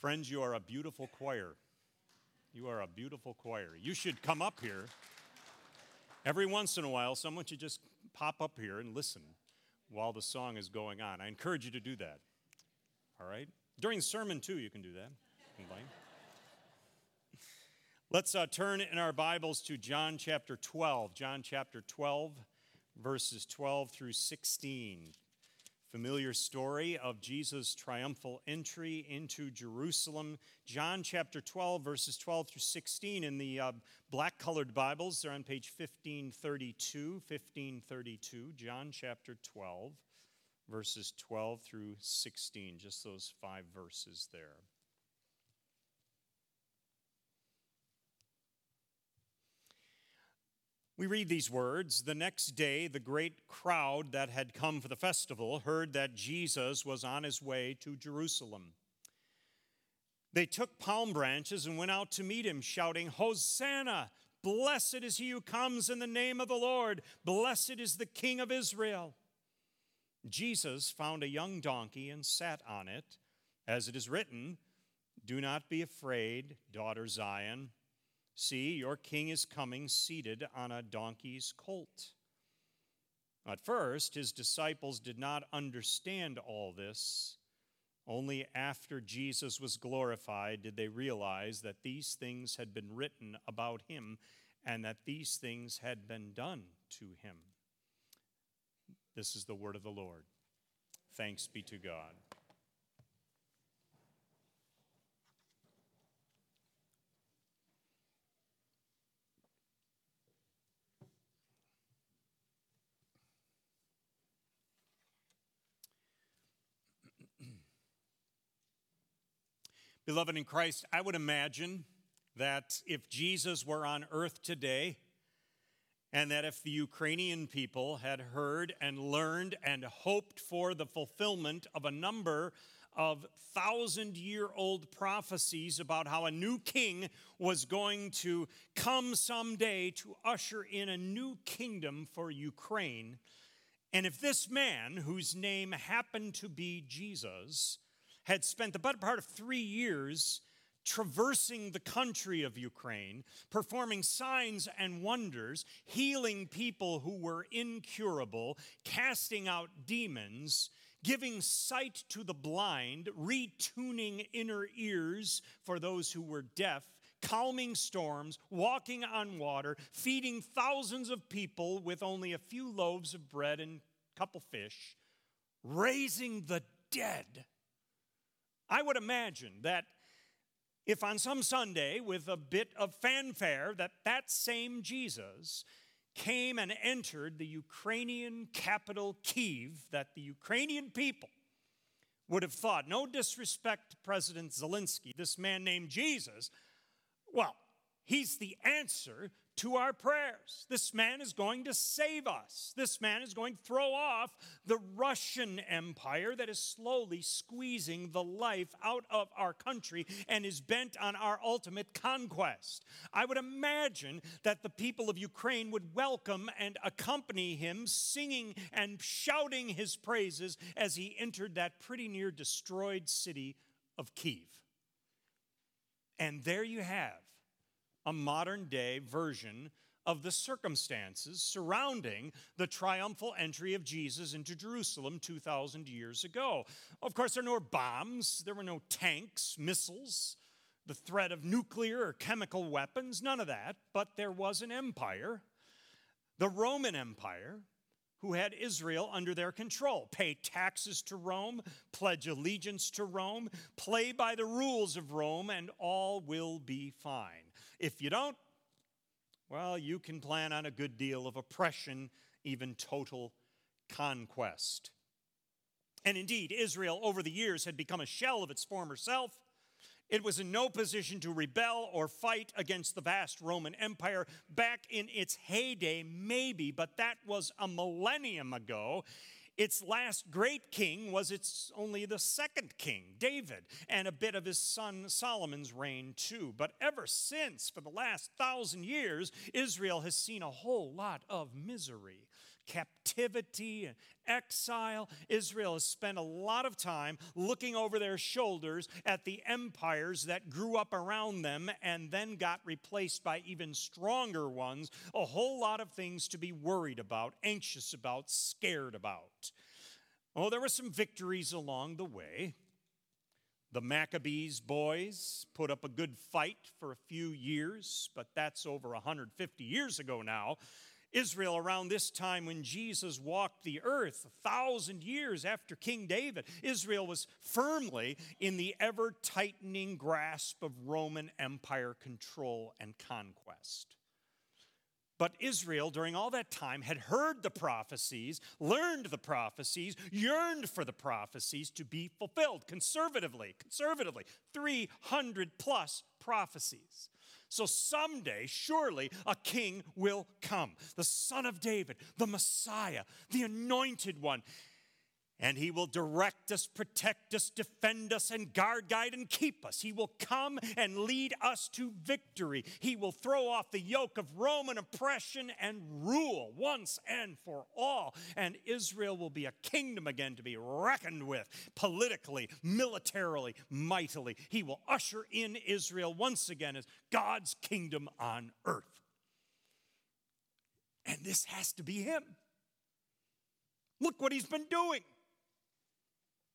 Friends, you are a beautiful choir. You are a beautiful choir. You should come up here. Every once in a while, someone should just pop up here and listen while the song is going on. I encourage you to do that. All right? During sermon, too, you can do that. Let's uh, turn in our Bibles to John chapter 12. John chapter 12, verses 12 through 16 familiar story of Jesus' triumphal entry into Jerusalem. John chapter 12, verses 12 through 16 in the uh, black colored Bibles. They're on page 1532. 1532, John chapter 12, verses 12 through 16. Just those five verses there. We read these words The next day, the great crowd that had come for the festival heard that Jesus was on his way to Jerusalem. They took palm branches and went out to meet him, shouting, Hosanna! Blessed is he who comes in the name of the Lord. Blessed is the King of Israel. Jesus found a young donkey and sat on it. As it is written, Do not be afraid, daughter Zion. See, your king is coming seated on a donkey's colt. At first, his disciples did not understand all this. Only after Jesus was glorified did they realize that these things had been written about him and that these things had been done to him. This is the word of the Lord. Thanks be to God. Beloved in Christ, I would imagine that if Jesus were on earth today, and that if the Ukrainian people had heard and learned and hoped for the fulfillment of a number of thousand year old prophecies about how a new king was going to come someday to usher in a new kingdom for Ukraine, and if this man, whose name happened to be Jesus, had spent the better part of three years traversing the country of Ukraine, performing signs and wonders, healing people who were incurable, casting out demons, giving sight to the blind, retuning inner ears for those who were deaf. Calming storms, walking on water, feeding thousands of people with only a few loaves of bread and a couple fish, raising the dead I would imagine that if on some Sunday, with a bit of fanfare, that that same Jesus came and entered the Ukrainian capital, Kiev, that the Ukrainian people would have thought, no disrespect to President Zelensky, this man named Jesus, well, he's the answer to our prayers. This man is going to save us. This man is going to throw off the Russian Empire that is slowly squeezing the life out of our country and is bent on our ultimate conquest. I would imagine that the people of Ukraine would welcome and accompany him, singing and shouting his praises as he entered that pretty near destroyed city of Kiev. And there you have a modern day version of the circumstances surrounding the triumphal entry of Jesus into Jerusalem 2,000 years ago. Of course, there were no bombs, there were no tanks, missiles, the threat of nuclear or chemical weapons, none of that, but there was an empire, the Roman Empire, who had Israel under their control. Pay taxes to Rome, pledge allegiance to Rome, play by the rules of Rome, and all will be fine. If you don't, well, you can plan on a good deal of oppression, even total conquest. And indeed, Israel over the years had become a shell of its former self. It was in no position to rebel or fight against the vast Roman Empire back in its heyday, maybe, but that was a millennium ago. Its last great king was its only the second king, David, and a bit of his son Solomon's reign too. But ever since, for the last thousand years, Israel has seen a whole lot of misery captivity and exile. Israel has spent a lot of time looking over their shoulders at the empires that grew up around them and then got replaced by even stronger ones. A whole lot of things to be worried about, anxious about, scared about. Oh, there were some victories along the way. The Maccabees boys put up a good fight for a few years, but that's over 150 years ago now. Israel, around this time when Jesus walked the earth, a thousand years after King David, Israel was firmly in the ever tightening grasp of Roman Empire control and conquest. But Israel, during all that time, had heard the prophecies, learned the prophecies, yearned for the prophecies to be fulfilled conservatively, conservatively. 300 plus prophecies. So someday, surely, a king will come the son of David, the Messiah, the anointed one and he will direct us, protect us, defend us, and guard, guide, and keep us. He will come and lead us to victory. He will throw off the yoke of Roman oppression and rule once and for all. And Israel will be a kingdom again to be reckoned with politically, militarily, mightily. He will usher in Israel once again as God's kingdom on earth. And this has to be him. Look what he's been doing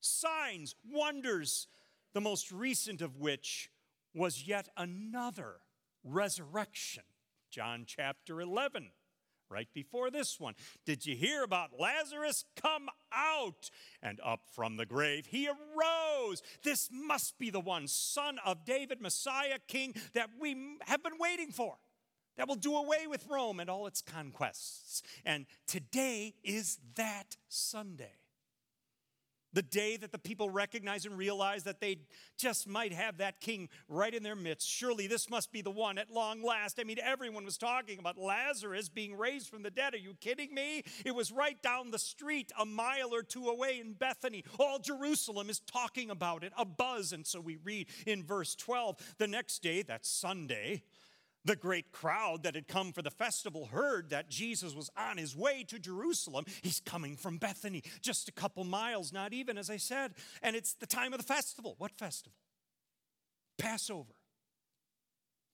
signs, wonders, the most recent of which was yet another resurrection. John chapter 11, right before this one. Did you hear about Lazarus? Come out! And up from the grave he arose. This must be the one, son of David, Messiah, King, that we have been waiting for. That will do away with Rome and all its conquests. And today is that Sunday. The day that the people recognize and realize that they just might have that king right in their midst. Surely this must be the one at long last. I mean, everyone was talking about Lazarus being raised from the dead. Are you kidding me? It was right down the street, a mile or two away in Bethany. All Jerusalem is talking about it, a buzz. And so we read in verse 12 the next day, that's Sunday, the great crowd that had come for the festival heard that Jesus was on his way to Jerusalem. He's coming from Bethany, just a couple miles, not even, as I said. And it's the time of the festival. What festival? Passover.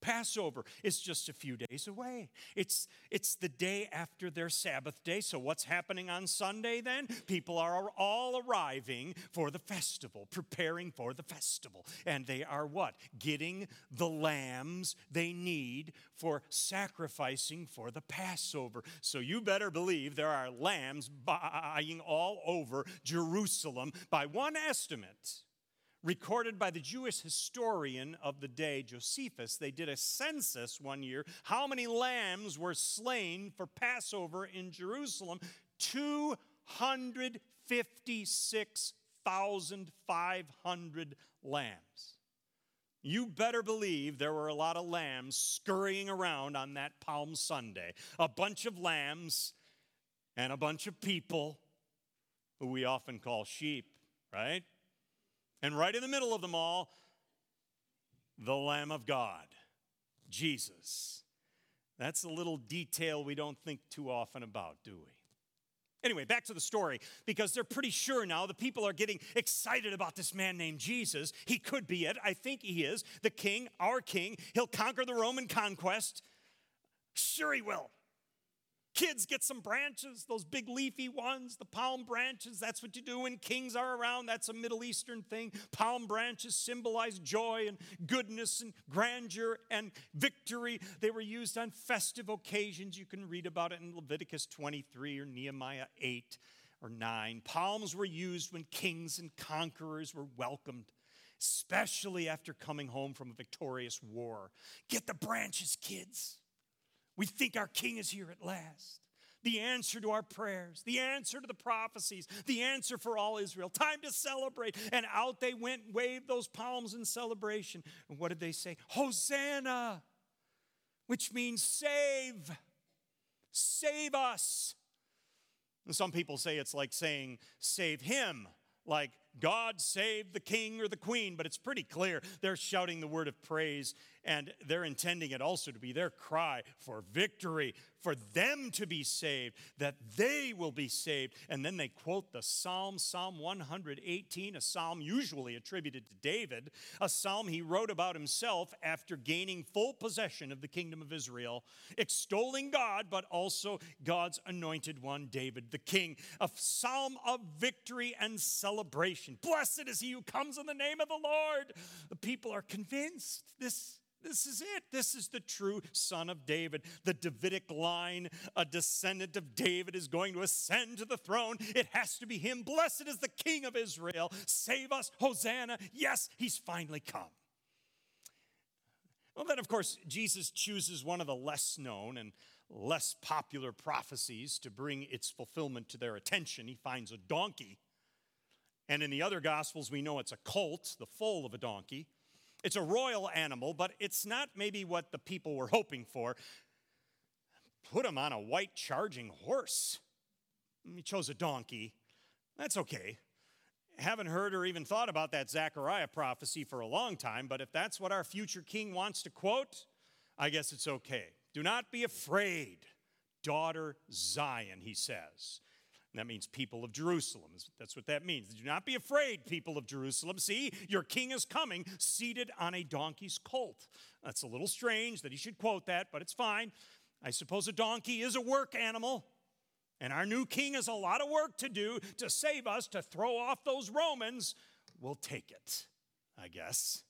Passover is just a few days away. It's, it's the day after their Sabbath day. So, what's happening on Sunday then? People are all arriving for the festival, preparing for the festival. And they are what? Getting the lambs they need for sacrificing for the Passover. So, you better believe there are lambs buying all over Jerusalem. By one estimate, recorded by the Jewish historian of the day, Josephus. They did a census one year. How many lambs were slain for Passover in Jerusalem? 256,500 lambs. You better believe there were a lot of lambs scurrying around on that Palm Sunday. A bunch of lambs and a bunch of people who we often call sheep, right? And right in the middle of them all, the Lamb of God, Jesus. That's a little detail we don't think too often about, do we? Anyway, back to the story, because they're pretty sure now the people are getting excited about this man named Jesus. He could be it. I think he is. The king, our king. He'll conquer the Roman conquest. Sure, he will. Kids, get some branches, those big leafy ones, the palm branches. That's what you do when kings are around. That's a Middle Eastern thing. Palm branches symbolize joy and goodness and grandeur and victory. They were used on festive occasions. You can read about it in Leviticus 23 or Nehemiah 8 or 9. Palms were used when kings and conquerors were welcomed especially after coming home from a victorious war. Get the branches, kids. We think our king is here at last. The answer to our prayers, the answer to the prophecies, the answer for all Israel. Time to celebrate. And out they went, waved those palms in celebration. And what did they say? Hosanna, which means save, save us. And some people say it's like saying, save him, like God save the king or the queen, but it's pretty clear they're shouting the word of praise and they're intending it also to be their cry for victory, for them to be saved, that they will be saved. And then they quote the Psalm, Psalm 118, a psalm usually attributed to David, a psalm he wrote about himself after gaining full possession of the kingdom of Israel, extolling God, but also God's anointed one, David the king. A psalm of victory and celebration. Blessed is he who comes in the name of the Lord. The people are convinced this this is it. This is the true son of David. The Davidic line, a descendant of David, is going to ascend to the throne. It has to be him. Blessed is the King of Israel. Save us, Hosanna. Yes, he's finally come. Well, then, of course, Jesus chooses one of the less known and less popular prophecies to bring its fulfillment to their attention. He finds a donkey. And in the other gospels, we know it's a colt, the foal of a donkey. It's a royal animal, but it's not maybe what the people were hoping for. Put him on a white charging horse. He chose a donkey. That's okay. Haven't heard or even thought about that Zechariah prophecy for a long time, but if that's what our future king wants to quote, I guess it's okay. Do not be afraid, daughter Zion, he says. And that means people of Jerusalem. That's what that means. Do not be afraid, people of Jerusalem. See, your king is coming, seated on a donkey's colt. That's a little strange that he should quote that, but it's fine. I suppose a donkey is a work animal. And our new king has a lot of work to do to save us, to throw off those Romans. We'll take it, I guess.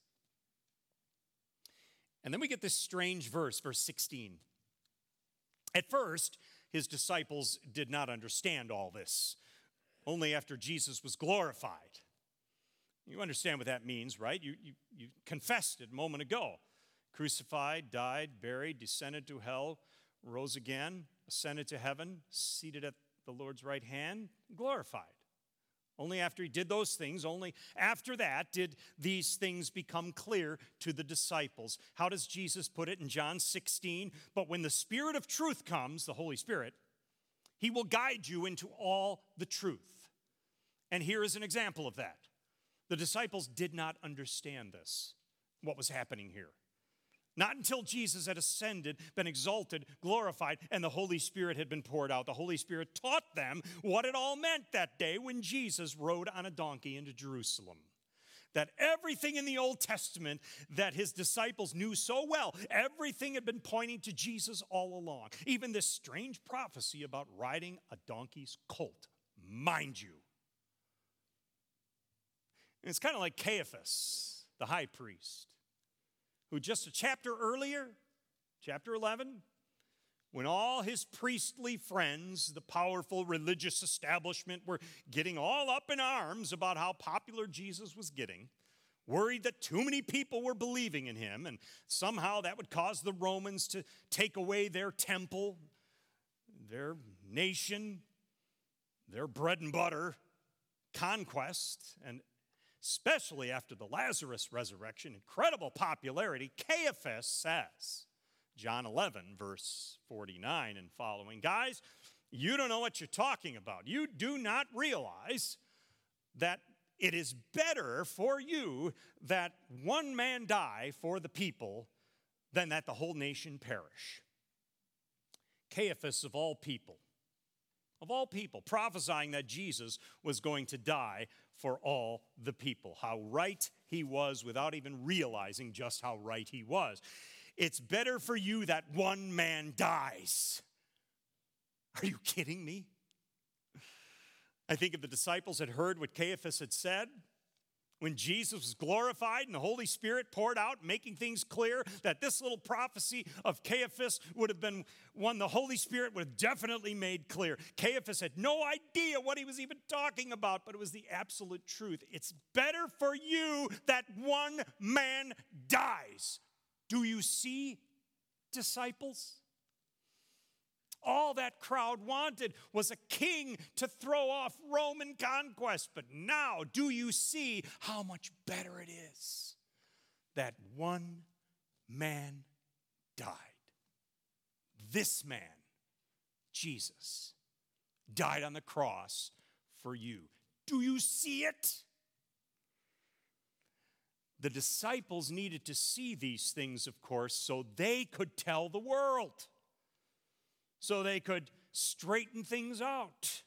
And then we get this strange verse, verse 16. At first, his disciples did not understand all this. Only after Jesus was glorified. You understand what that means, right? You, you, you confessed it a moment ago. Crucified, died, buried, descended to hell, rose again, ascended to heaven, seated at the Lord's right hand, glorified. Only after he did those things, only after that did these things become clear to the disciples. How does Jesus put it in John 16? But when the Spirit of truth comes, the Holy Spirit, he will guide you into all the truth. And here is an example of that. The disciples did not understand this, what was happening here. Not until Jesus had ascended, been exalted, glorified, and the Holy Spirit had been poured out. The Holy Spirit taught them what it all meant that day when Jesus rode on a donkey into Jerusalem. That everything in the Old Testament that his disciples knew so well, everything had been pointing to Jesus all along. Even this strange prophecy about riding a donkey's colt, mind you. And it's kind of like Caiaphas, the high priest who just a chapter earlier, chapter 11, when all his priestly friends, the powerful religious establishment, were getting all up in arms about how popular Jesus was getting, worried that too many people were believing in him, and somehow that would cause the Romans to take away their temple, their nation, their bread and butter conquest, and especially after the Lazarus resurrection, incredible popularity, Caiaphas says, John 11, verse 49 and following, guys, you don't know what you're talking about. You do not realize that it is better for you that one man die for the people than that the whole nation perish. Caiaphas, of all people, of all people, prophesying that Jesus was going to die for all the people. How right he was without even realizing just how right he was. It's better for you that one man dies. Are you kidding me? I think if the disciples had heard what Caiaphas had said, when Jesus was glorified and the Holy Spirit poured out, making things clear that this little prophecy of Caiaphas would have been one the Holy Spirit would have definitely made clear. Caiaphas had no idea what he was even talking about, but it was the absolute truth. It's better for you that one man dies. Do you see, disciples? All that crowd wanted was a king to throw off Roman conquest. But now, do you see how much better it is that one man died? This man, Jesus, died on the cross for you. Do you see it? The disciples needed to see these things, of course, so they could tell the world, so they could straighten things out.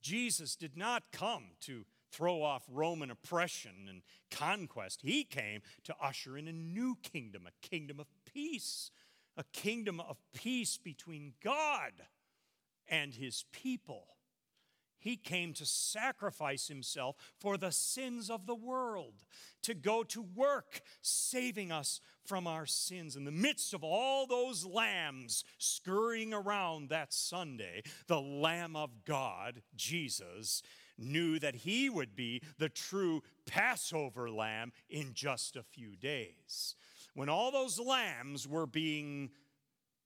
Jesus did not come to throw off Roman oppression and conquest. He came to usher in a new kingdom, a kingdom of peace, a kingdom of peace between God and his people. He came to sacrifice himself for the sins of the world, to go to work, saving us from our sins. In the midst of all those lambs scurrying around that Sunday, the Lamb of God, Jesus, knew that he would be the true Passover lamb in just a few days. When all those lambs were being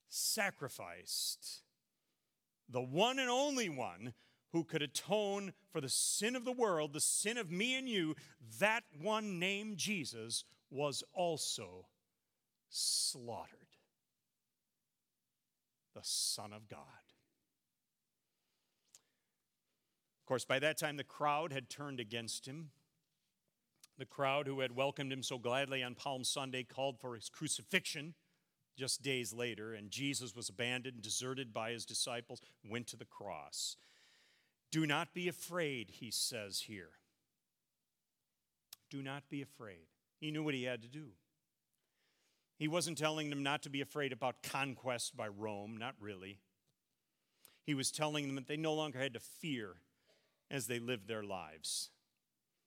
sacrificed, the one and only one who could atone for the sin of the world, the sin of me and you, that one named Jesus was also slaughtered. The Son of God. Of course, by that time, the crowd had turned against him. The crowd who had welcomed him so gladly on Palm Sunday called for his crucifixion just days later, and Jesus was abandoned, deserted by his disciples, went to the cross. Do not be afraid, he says here. Do not be afraid. He knew what he had to do. He wasn't telling them not to be afraid about conquest by Rome, not really. He was telling them that they no longer had to fear as they lived their lives.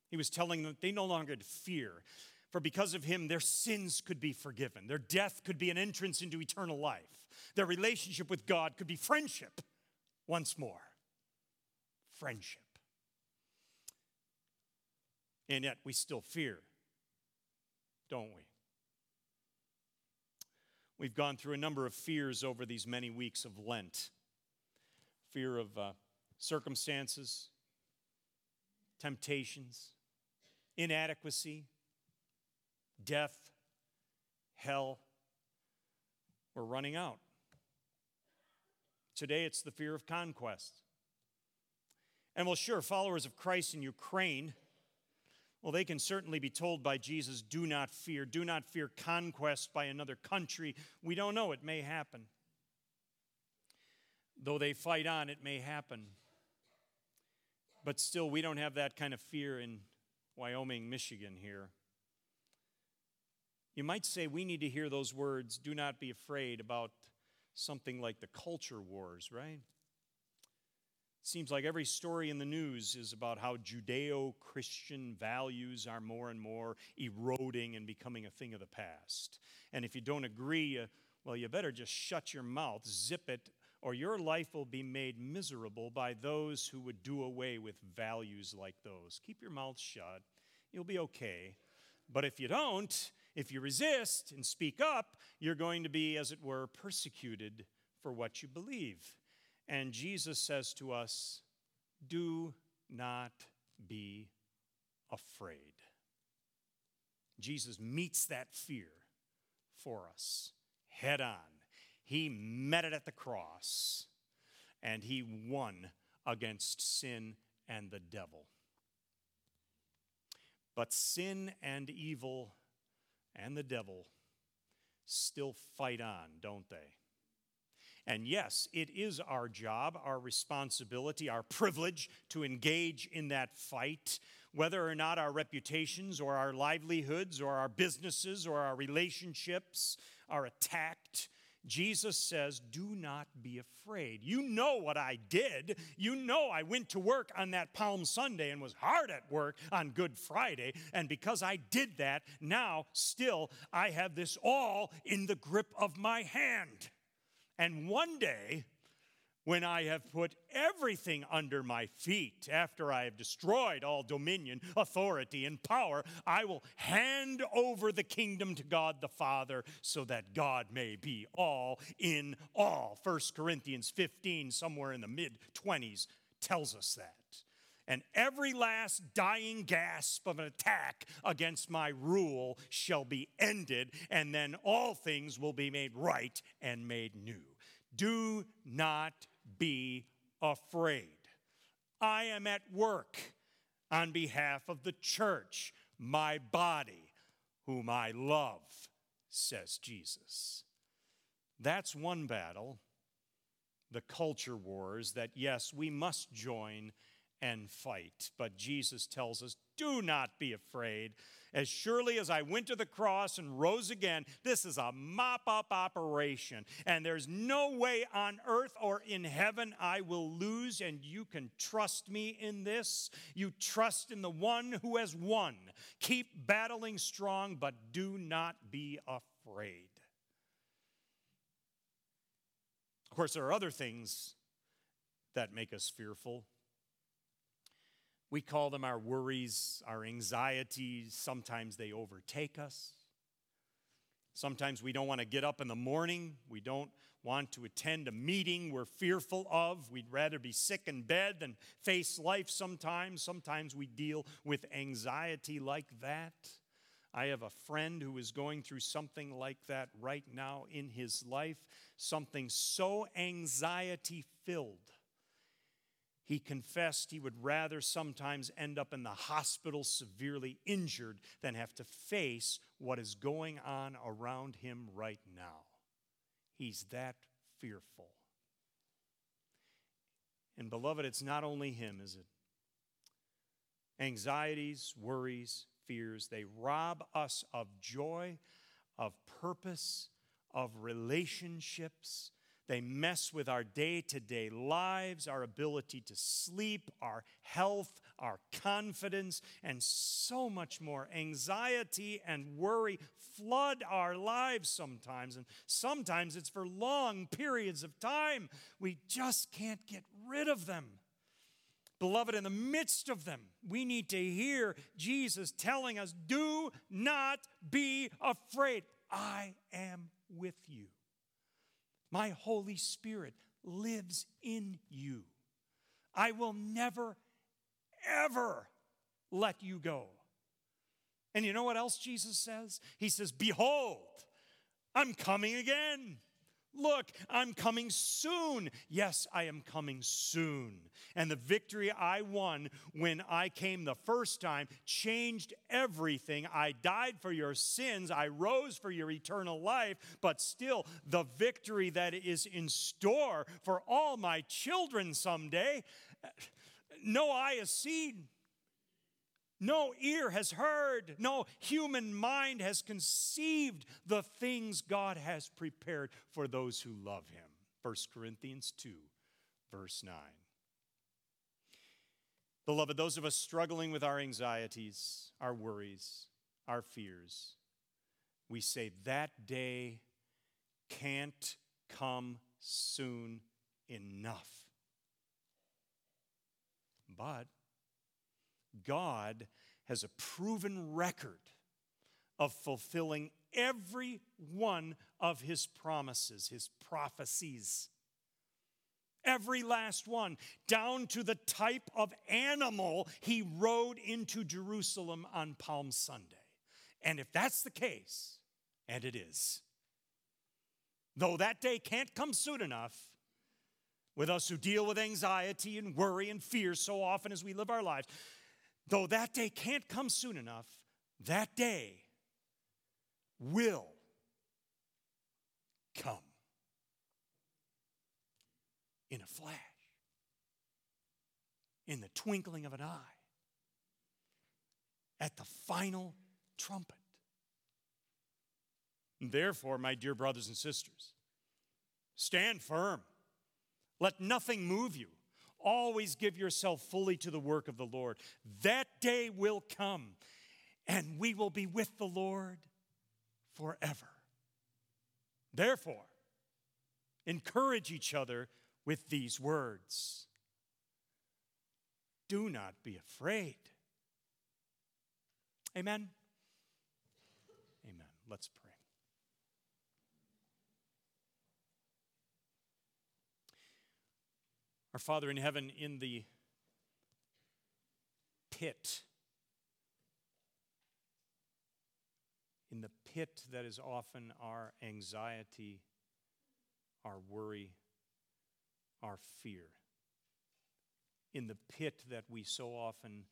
He was telling them that they no longer had to fear, for because of him, their sins could be forgiven. Their death could be an entrance into eternal life. Their relationship with God could be friendship once more friendship. And yet we still fear, don't we? We've gone through a number of fears over these many weeks of Lent fear of uh, circumstances, temptations, inadequacy, death, hell. We're running out. Today it's the fear of conquest. And well, sure, followers of Christ in Ukraine, well, they can certainly be told by Jesus, do not fear, do not fear conquest by another country. We don't know, it may happen. Though they fight on, it may happen. But still, we don't have that kind of fear in Wyoming, Michigan here. You might say we need to hear those words, do not be afraid, about something like the culture wars, right? Seems like every story in the news is about how Judeo Christian values are more and more eroding and becoming a thing of the past. And if you don't agree, uh, well, you better just shut your mouth, zip it, or your life will be made miserable by those who would do away with values like those. Keep your mouth shut, you'll be okay. But if you don't, if you resist and speak up, you're going to be, as it were, persecuted for what you believe. And Jesus says to us, Do not be afraid. Jesus meets that fear for us head on. He met it at the cross and he won against sin and the devil. But sin and evil and the devil still fight on, don't they? And yes, it is our job, our responsibility, our privilege to engage in that fight, whether or not our reputations or our livelihoods or our businesses or our relationships are attacked. Jesus says, Do not be afraid. You know what I did. You know I went to work on that Palm Sunday and was hard at work on Good Friday. And because I did that, now still I have this all in the grip of my hand. And one day, when I have put everything under my feet, after I have destroyed all dominion, authority, and power, I will hand over the kingdom to God the Father so that God may be all in all. 1 Corinthians 15, somewhere in the mid 20s, tells us that. And every last dying gasp of an attack against my rule shall be ended, and then all things will be made right and made new. Do not be afraid. I am at work on behalf of the church, my body. whom I love, says Jesus. That's one battle, the culture wars, that yes, we must join and fight. But Jesus tells us, do not be afraid. As surely as I went to the cross and rose again, this is a mop up operation. And there's no way on earth or in heaven I will lose. And you can trust me in this. You trust in the one who has won. Keep battling strong, but do not be afraid. Of course, there are other things that make us fearful. We call them our worries, our anxieties. Sometimes they overtake us. Sometimes we don't want to get up in the morning. We don't want to attend a meeting we're fearful of. We'd rather be sick in bed than face life sometimes. Sometimes we deal with anxiety like that. I have a friend who is going through something like that right now in his life, something so anxiety filled. He confessed he would rather sometimes end up in the hospital severely injured than have to face what is going on around him right now. He's that fearful. And beloved, it's not only him, is it? Anxieties, worries, fears. They rob us of joy, of purpose, of relationships. They mess with our day to day lives, our ability to sleep, our health, our confidence, and so much more. Anxiety and worry flood our lives sometimes, and sometimes it's for long periods of time. We just can't get rid of them. Beloved, in the midst of them, we need to hear Jesus telling us, Do not be afraid. I am with you. My Holy Spirit lives in you. I will never, ever let you go. And you know what else Jesus says? He says, Behold, I'm coming again. Look, I'm coming soon. Yes, I am coming soon. And the victory I won when I came the first time changed everything. I died for your sins, I rose for your eternal life, but still, the victory that is in store for all my children someday, no eye has seen, no ear has heard, no human mind has conceived the things God has prepared for those who love him. 1 Corinthians 2, verse 9. Beloved, those of us struggling with our anxieties, our worries, our fears, we say that day can't come soon enough. But God has a proven record of fulfilling every one of his promises, his prophecies. Every last one, down to the type of animal he rode into Jerusalem on Palm Sunday. And if that's the case, and it is, though that day can't come soon enough, with us who deal with anxiety and worry and fear so often as we live our lives, Though that day can't come soon enough, that day will come in a flash, in the twinkling of an eye, at the final trumpet. Therefore, my dear brothers and sisters, stand firm. Let nothing move you. Always give yourself fully to the work of the Lord. That day will come, and we will be with the Lord forever. Therefore, encourage each other with these words Do not be afraid. Amen. Amen. Let's pray. Our Father in heaven, in the pit, in the pit that is often our anxiety, our worry, our fear, in the pit that we so often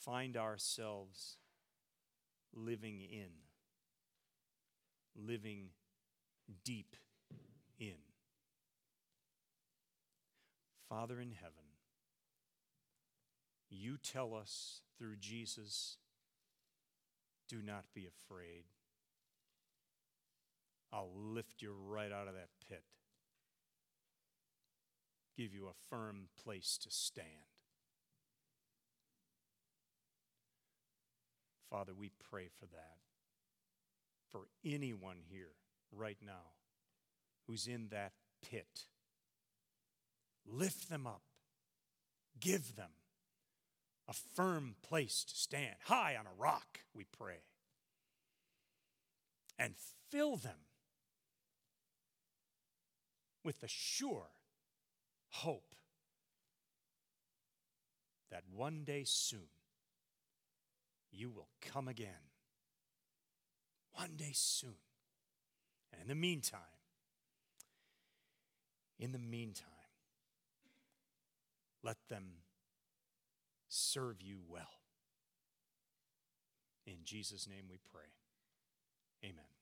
find ourselves living in, living deep in. Father in heaven, you tell us through Jesus, do not be afraid. I'll lift you right out of that pit, give you a firm place to stand. Father, we pray for that. For anyone here right now who's in that pit, lift them up, give them a firm place to stand, high on a rock, we pray, and fill them with the sure hope that one day soon you will come again. One day soon. And in the meantime, in the meantime, let them serve you well. In Jesus' name we pray. Amen.